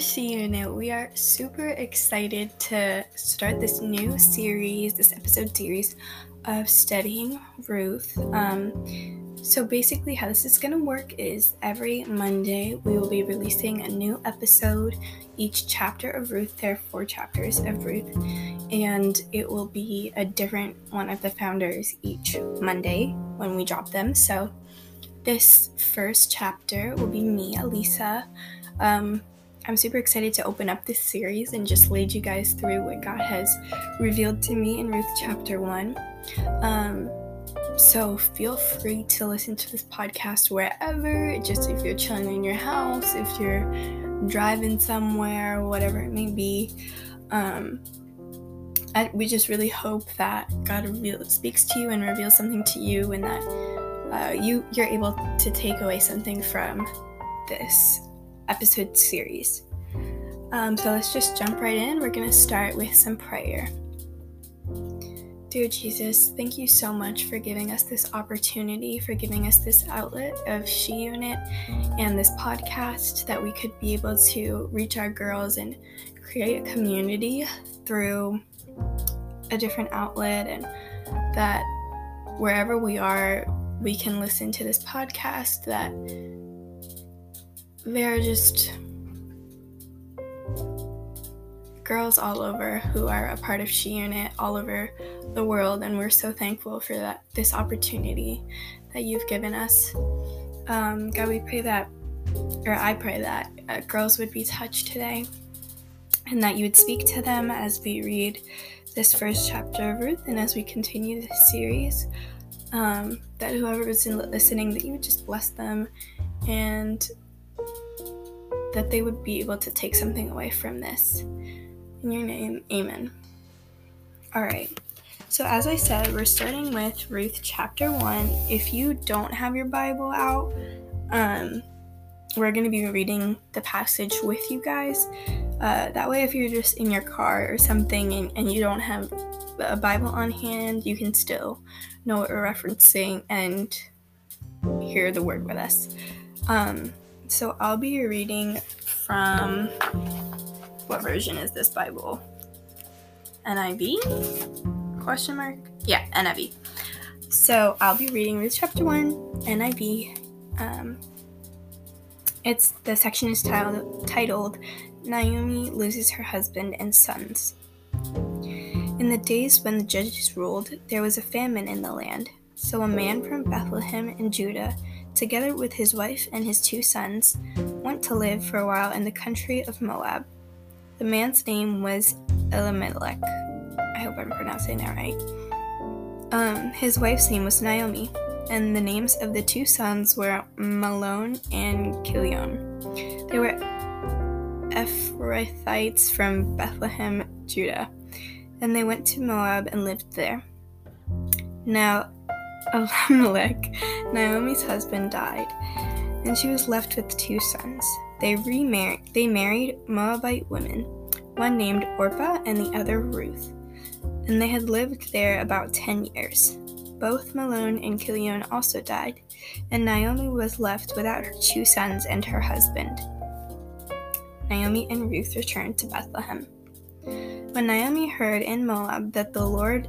She Unit. We are super excited to start this new series, this episode series of studying Ruth. Um, so, basically, how this is going to work is every Monday we will be releasing a new episode. Each chapter of Ruth, there are four chapters of Ruth, and it will be a different one of the founders each Monday when we drop them. So, this first chapter will be me, Elisa. Um, I'm super excited to open up this series and just lead you guys through what God has revealed to me in Ruth chapter 1. Um, so feel free to listen to this podcast wherever, just if you're chilling in your house, if you're driving somewhere, whatever it may be. Um, I, we just really hope that God speaks to you and reveals something to you, and that uh, you you're able to take away something from this episode series. Um, so let's just jump right in. We're going to start with some prayer. Dear Jesus, thank you so much for giving us this opportunity, for giving us this outlet of She Unit and this podcast that we could be able to reach our girls and create a community through a different outlet, and that wherever we are, we can listen to this podcast, that there are just girls all over who are a part of She Unit all over the world, and we're so thankful for that this opportunity that you've given us. Um, God, we pray that, or I pray that uh, girls would be touched today, and that you would speak to them as we read this first chapter of Ruth, and as we continue this series. Um, that whoever is listening, that you would just bless them and that they would be able to take something away from this. In your name, amen. All right. So, as I said, we're starting with Ruth chapter 1. If you don't have your Bible out, um, we're going to be reading the passage with you guys. Uh, that way, if you're just in your car or something and, and you don't have a Bible on hand, you can still know what we're referencing and hear the word with us. Um, so I'll be reading from what version is this Bible? NIV? Question mark? Yeah, NIV. So I'll be reading Ruth chapter 1, NIV. Um, it's the section is titled, titled Naomi loses her husband and sons. In the days when the judges ruled, there was a famine in the land. So a man from Bethlehem in Judah together with his wife and his two sons, went to live for a while in the country of Moab. The man's name was Elimelech. I hope I'm pronouncing that right. Um, his wife's name was Naomi, and the names of the two sons were Mahlon and Kilion. They were Ephrathites from Bethlehem, Judah, and they went to Moab and lived there. Now, Elimelech, Naomi's husband, died, and she was left with two sons. They remarried. They married Moabite women, one named Orpah and the other Ruth, and they had lived there about ten years. Both Mahlon and Kilion also died, and Naomi was left without her two sons and her husband. Naomi and Ruth returned to Bethlehem. When Naomi heard in Moab that the Lord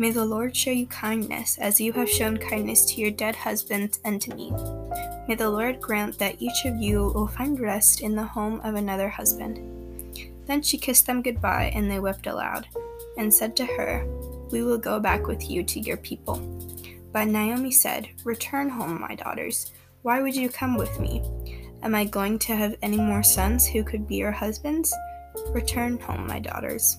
May the Lord show you kindness, as you have shown kindness to your dead husbands and to me. May the Lord grant that each of you will find rest in the home of another husband. Then she kissed them goodbye, and they wept aloud, and said to her, We will go back with you to your people. But Naomi said, Return home, my daughters. Why would you come with me? Am I going to have any more sons who could be your husbands? Return home, my daughters.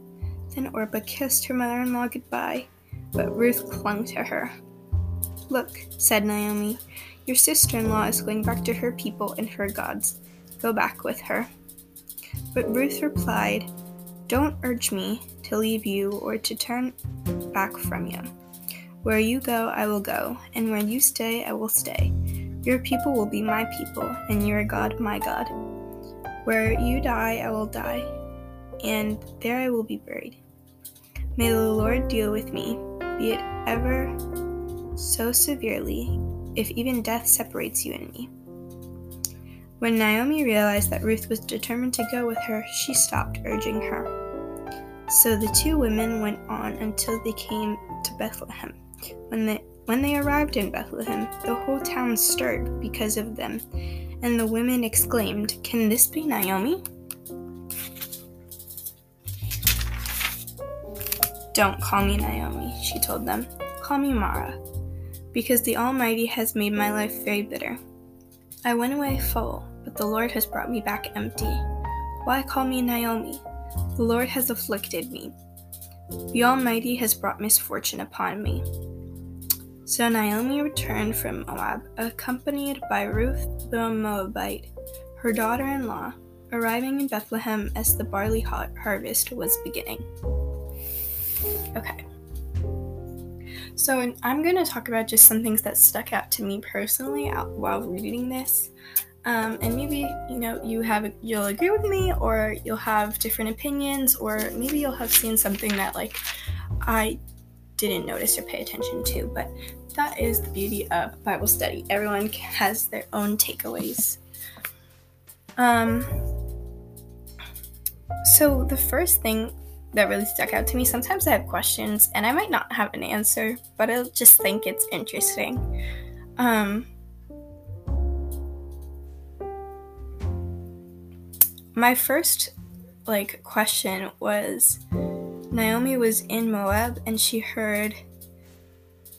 Then Orpah kissed her mother in law goodbye, but Ruth clung to her. Look, said Naomi, your sister in law is going back to her people and her gods. Go back with her. But Ruth replied, Don't urge me to leave you or to turn back from you. Where you go, I will go, and where you stay, I will stay. Your people will be my people, and your God, my God. Where you die, I will die, and there I will be buried. May the Lord deal with me, be it ever so severely, if even death separates you and me. When Naomi realized that Ruth was determined to go with her, she stopped urging her. So the two women went on until they came to Bethlehem. When they, when they arrived in Bethlehem, the whole town stirred because of them, and the women exclaimed, Can this be Naomi? Don't call me Naomi, she told them. Call me Mara, because the Almighty has made my life very bitter. I went away full, but the Lord has brought me back empty. Why call me Naomi? The Lord has afflicted me. The Almighty has brought misfortune upon me. So Naomi returned from Moab, accompanied by Ruth the Moabite, her daughter in law, arriving in Bethlehem as the barley harvest was beginning. Okay. So I'm going to talk about just some things that stuck out to me personally while reading this. Um, and maybe you know you have you'll agree with me or you'll have different opinions or maybe you'll have seen something that like i didn't notice or pay attention to but that is the beauty of Bible study. Everyone has their own takeaways. Um, so, the first thing that really stuck out to me sometimes I have questions and I might not have an answer, but I just think it's interesting. Um, my first like question was Naomi was in Moab and she heard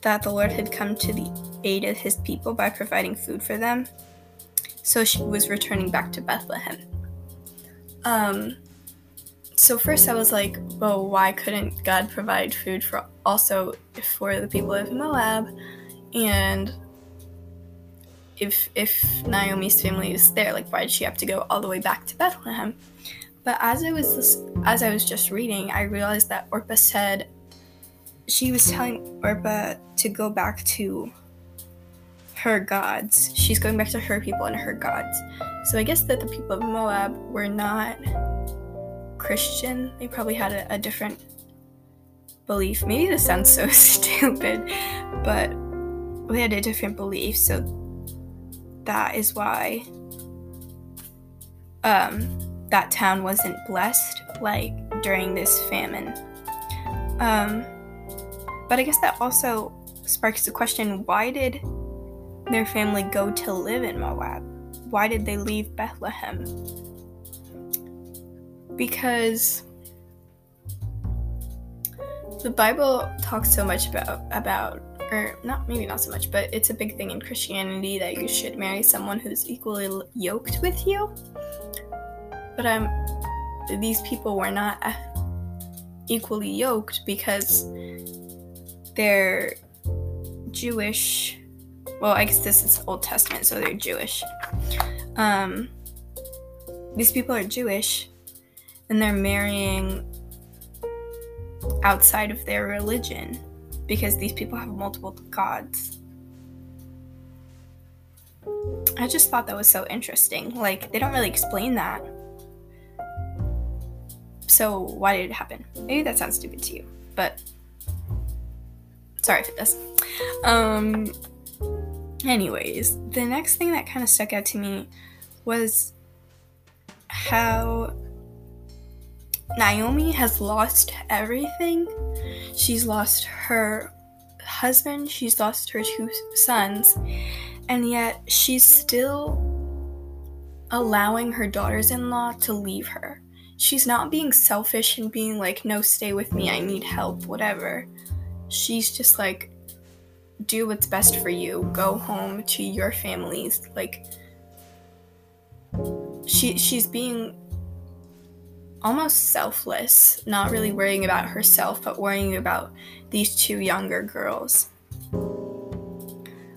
that the Lord had come to the aid of his people by providing food for them. So she was returning back to Bethlehem. Um, so first I was like, well, why couldn't God provide food for also for the people of Moab? And if if Naomi's family is there, like why did she have to go all the way back to Bethlehem? But as I was as I was just reading, I realized that Orpah said she was telling Orpah to go back to her gods. She's going back to her people and her gods. So I guess that the people of Moab were not Christian. They probably had a, a different belief. Maybe this sounds so stupid, but they had a different belief. So that is why um, that town wasn't blessed like during this famine. Um, but I guess that also sparks the question why did their family go to live in Moab? Why did they leave Bethlehem? Because the Bible talks so much about about or not maybe not so much, but it's a big thing in Christianity that you should marry someone who's equally yoked with you. But um these people were not uh, equally yoked because they're Jewish. Well, I guess this is Old Testament, so they're Jewish. Um, these people are Jewish, and they're marrying outside of their religion because these people have multiple gods. I just thought that was so interesting. Like, they don't really explain that. So, why did it happen? Maybe that sounds stupid to you, but Sorry if it does. Um, anyways, the next thing that kind of stuck out to me was how Naomi has lost everything. She's lost her husband, she's lost her two sons, and yet she's still allowing her daughters in law to leave her. She's not being selfish and being like, no, stay with me, I need help, whatever she's just like, do what's best for you. Go home to your families. Like she she's being almost selfless, not really worrying about herself, but worrying about these two younger girls.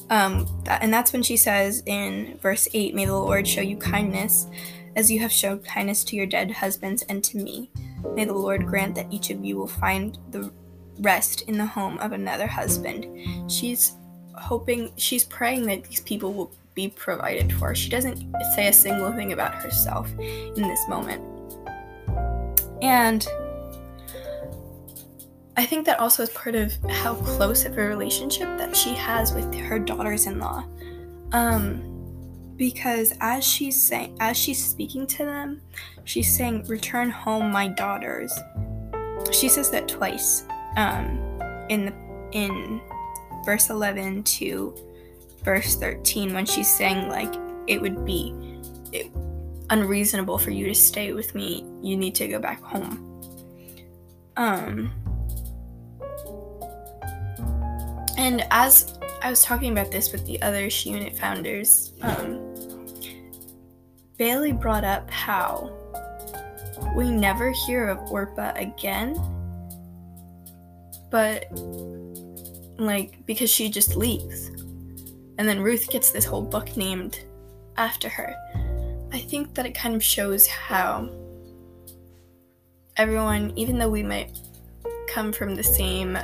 Um, that, and that's when she says in verse 8, May the Lord show you kindness as you have shown kindness to your dead husbands and to me. May the Lord grant that each of you will find the rest in the home of another husband. She's hoping, she's praying that these people will be provided for. She doesn't say a single thing about herself in this moment. And I think that also is part of how close of a relationship that she has with her daughters-in-law. Um, because as she's saying as she's speaking to them, she's saying, Return home, my daughters. She says that twice. Um, in the in verse 11 to verse 13 when she's saying like it would be it, unreasonable for you to stay with me you need to go back home. Um and as i was talking about this with the other she unit founders um bailey brought up how we never hear of Orpah again but like because she just leaves. And then ruth gets this whole book named after her I think that it kind of shows how everyone, even though we might come from the same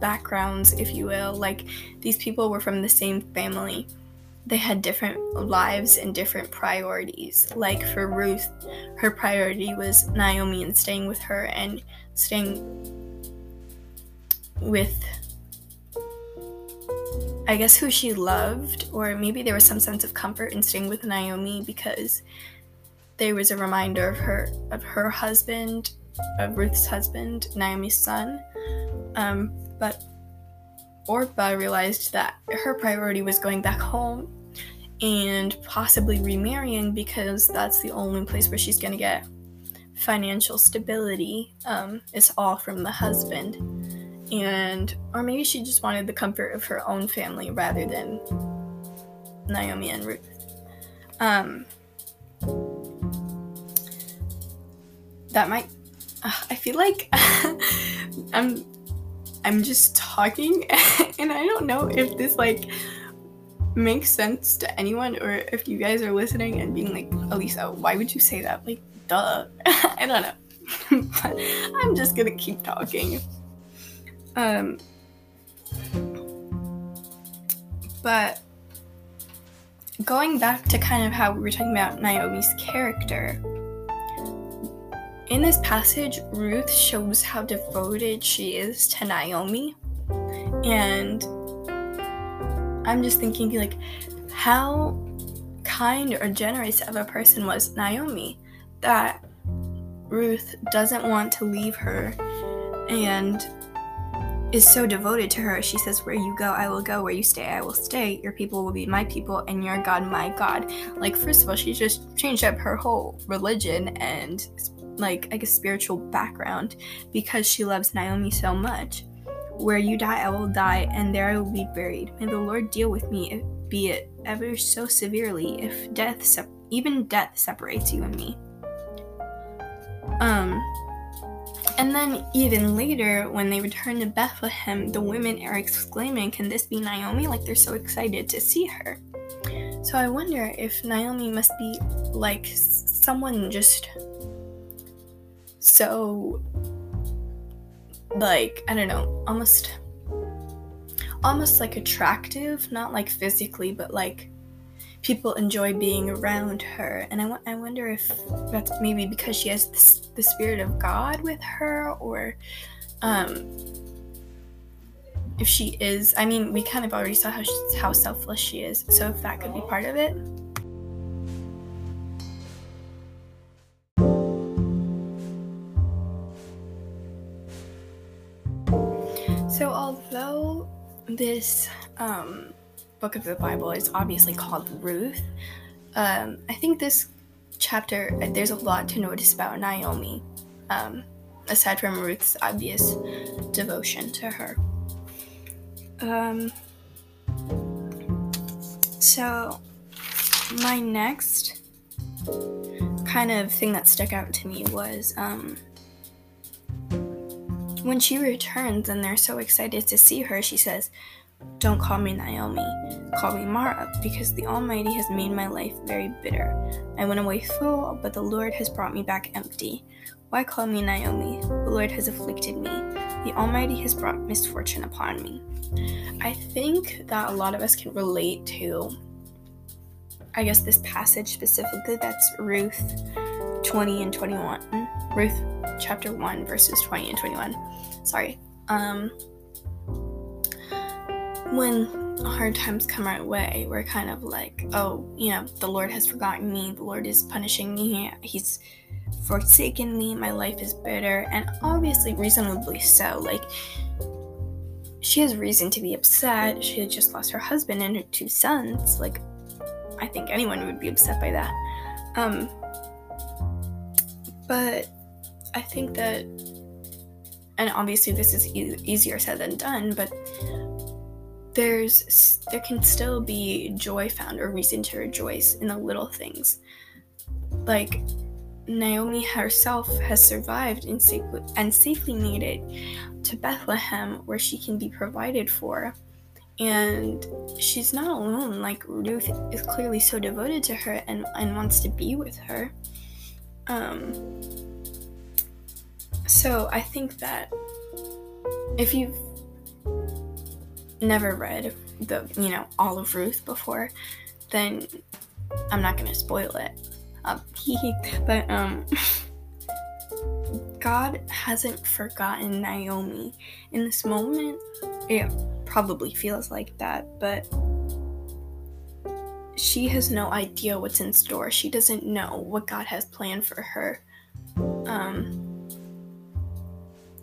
backgrounds, if you will, like these people were from the same family, they had different lives and different priorities. Like for Ruth, her priority was Naomi and staying with her and staying with I guess who she loved, or maybe there was some sense of comfort in staying with Naomi because there was a reminder of her of her husband, of Ruth's husband, Naomi's son. Um, but Orpah realized that her priority was going back home and possibly remarrying because that's the only place where she's going to get financial stability. Um, it's all from the husband and or maybe she just wanted the comfort of her own family rather than Naomi and Ruth. Um, that might. Uh, I feel like I'm. I'm just talking, and I don't know if this like makes sense to anyone or if you guys are listening and being like, Elisa, why would you say that? Like, duh. I don't know. but I'm just gonna keep talking. Um, but going back to kind of how we were talking about Naomi's character, in this passage, Ruth shows how devoted she is to Naomi. And I'm just thinking, like, how kind or generous of a person was Naomi that Ruth doesn't want to leave her and is so devoted to her. She says, Where you go, I will go. Where you stay, I will stay. Your people will be my people, and your God, my God. Like, first of all, she just changed up her whole religion and, like, I guess, spiritual background because she loves Naomi so much. Where you die, I will die, and there I will be buried. May the Lord deal with me, be it ever so severely, if death, sep- even death separates you and me. Um, and then, even later, when they return to Bethlehem, the women are exclaiming, Can this be Naomi? Like they're so excited to see her. So I wonder if Naomi must be like someone just so, like, I don't know, almost. Almost like attractive, not like physically, but like people enjoy being around her. And I, w- I wonder if that's maybe because she has this, the spirit of God with her, or um, if she is. I mean, we kind of already saw how, she, how selfless she is, so if that could be part of it. So, although this um, book of the Bible is obviously called Ruth. Um, I think this chapter, there's a lot to notice about Naomi, um, aside from Ruth's obvious devotion to her. Um, so, my next kind of thing that stuck out to me was um, when she returns and they're so excited to see her, she says, Don't call me Naomi, call me Mara, because the Almighty has made my life very bitter. I went away full, but the Lord has brought me back empty. Why call me Naomi? The Lord has afflicted me. The Almighty has brought misfortune upon me. I think that a lot of us can relate to, I guess, this passage specifically. That's Ruth 20 and 21. Ruth chapter 1, verses 20 and 21. Sorry. Um, when hard times come our way, we're kind of like, oh, you know, the Lord has forgotten me, the Lord is punishing me, He's forsaken me, my life is bitter, and obviously, reasonably so. Like, she has reason to be upset. She had just lost her husband and her two sons. Like, I think anyone would be upset by that. Um, but I think that, and obviously this is e- easier said than done, but there's there can still be joy found or reason to rejoice in the little things. Like Naomi herself has survived and safely, and safely made it to Bethlehem where she can be provided for. And she's not alone. Like Ruth is clearly so devoted to her and, and wants to be with her. Um, so I think that if you've never read the you know all of Ruth before, then I'm not gonna spoil it. Um, but um, God hasn't forgotten Naomi. In this moment, it probably feels like that, but she has no idea what's in store. She doesn't know what God has planned for her. Um,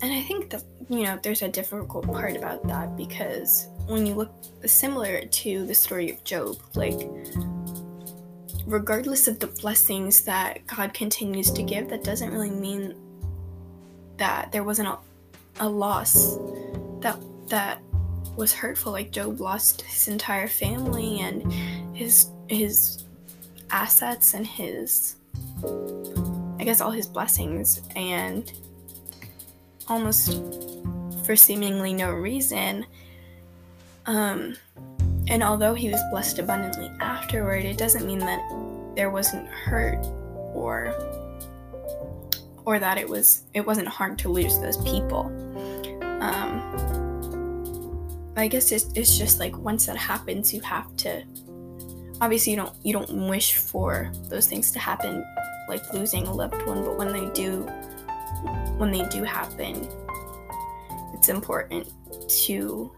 and I think that, you know, there's a difficult part about that because when you look similar to the story of Job, like, regardless of the blessings that God continues to give, that doesn't really mean that there wasn't a, a loss that that was hurtful. Like Job lost his entire family and his his assets and his I guess all his blessings and almost for seemingly no reason. Um, and although he was blessed abundantly afterward, it doesn't mean that there wasn't hurt or or that it was it wasn't hard to lose those people. Um, I guess it's, it's just like once that happens, you have to. Obviously, you don't you don't wish for those things to happen, like losing a loved one. But when they do, when they do happen, it's important to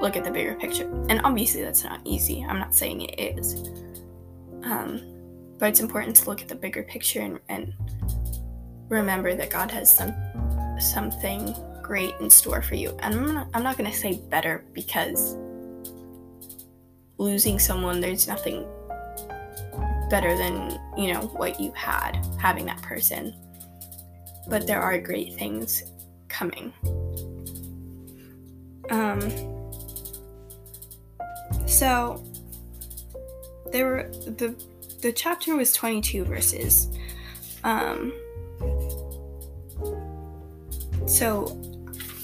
look at the bigger picture. And obviously, that's not easy. I'm not saying it is. Um, but it's important to look at the bigger picture and, and remember that God has some something great in store for you. And I'm not, I'm not going to say better because losing someone, there's nothing better than, you know, what you had having that person but there are great things coming. Um, so there were the the chapter was 22 verses. Um, so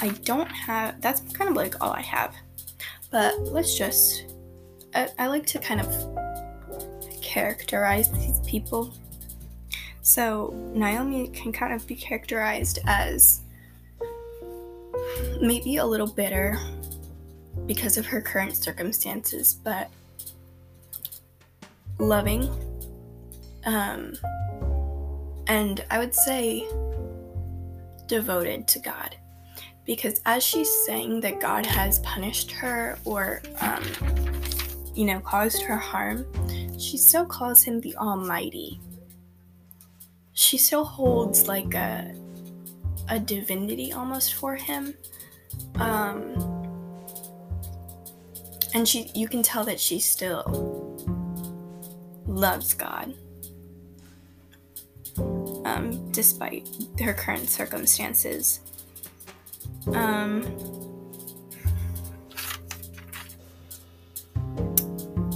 I don't have that's kind of like all I have. But let's just I, I like to kind of characterize these people so, Naomi can kind of be characterized as maybe a little bitter because of her current circumstances, but loving. Um, and I would say devoted to God. Because as she's saying that God has punished her or, um, you know, caused her harm, she still calls him the Almighty she still holds like a a divinity almost for him. Um, and she you can tell that she still loves God. Um, despite her current circumstances. Um,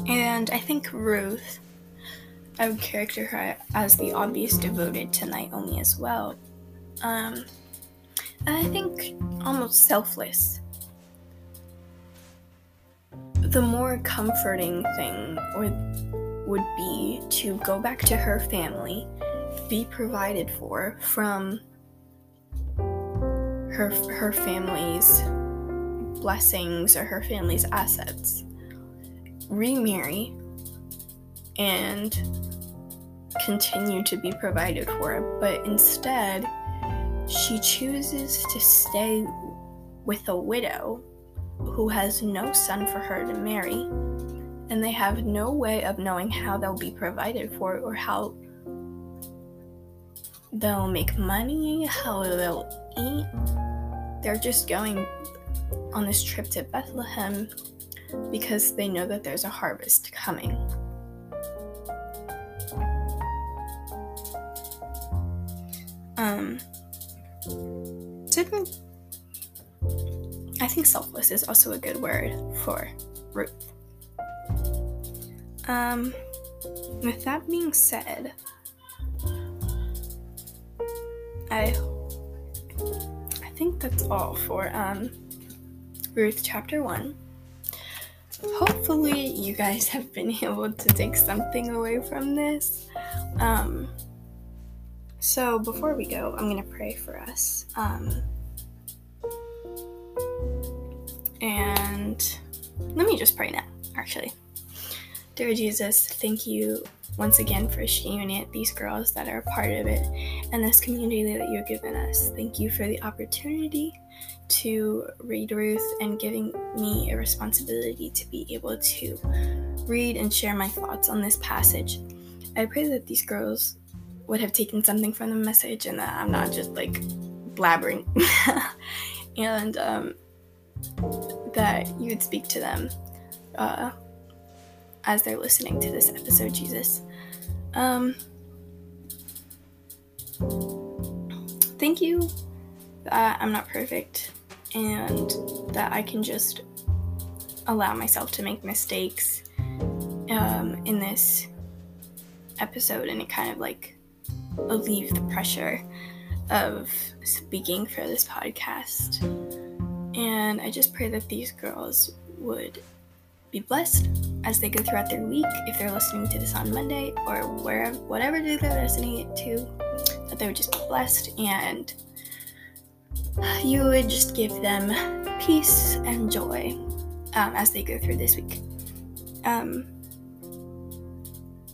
and I think Ruth I would characterize her as the obvious devoted to Naomi as well. Um, I think almost selfless. The more comforting thing would, would be to go back to her family, be provided for from her, her family's blessings or her family's assets, remarry, and continue to be provided for. But instead, she chooses to stay with a widow who has no son for her to marry, and they have no way of knowing how they'll be provided for or how they'll make money, how they'll eat. They're just going on this trip to Bethlehem because they know that there's a harvest coming. Um, so I think, selfless is also a good word for Ruth. Um, with that being said, I I think that's all for um Ruth chapter 1. Hopefully you guys have been able to take something away from this. Um so before we go, I'm going to pray for us. Um and let me just pray now, actually. Dear Jesus, thank you once again for She these girls that are a part of it, and this community that you've given us. Thank you for the opportunity to read Ruth and giving me a responsibility to be able to read and share my thoughts on this passage. I pray that these girls would have taken something from the message and that I'm not just like blabbering. and um, that you would speak to them uh, as they're listening to this episode, Jesus. Um, thank you that I'm not perfect and that I can just allow myself to make mistakes um, in this episode and it kind of like alleviate the pressure of speaking for this podcast. And I just pray that these girls would be blessed as they go throughout their week. If they're listening to this on Monday or wherever, whatever day they're listening to, that they would just be blessed and you would just give them peace and joy um, as they go through this week. Um,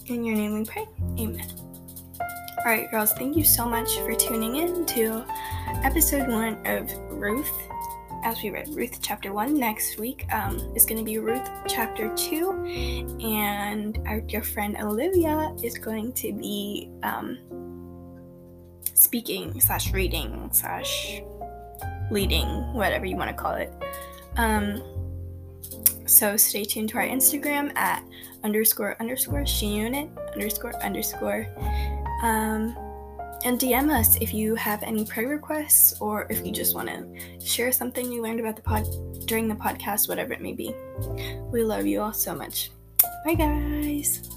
in your name we pray. Amen. Alright, girls, thank you so much for tuning in to episode one of Ruth as we read Ruth chapter 1 next week um, is going to be Ruth chapter 2 and our dear friend Olivia is going to be um, speaking slash reading slash leading whatever you want to call it. Um, so stay tuned to our Instagram at underscore underscore she unit underscore underscore um, and DM us if you have any prayer requests or if you just want to share something you learned about the pod during the podcast, whatever it may be. We love you all so much. Bye, guys.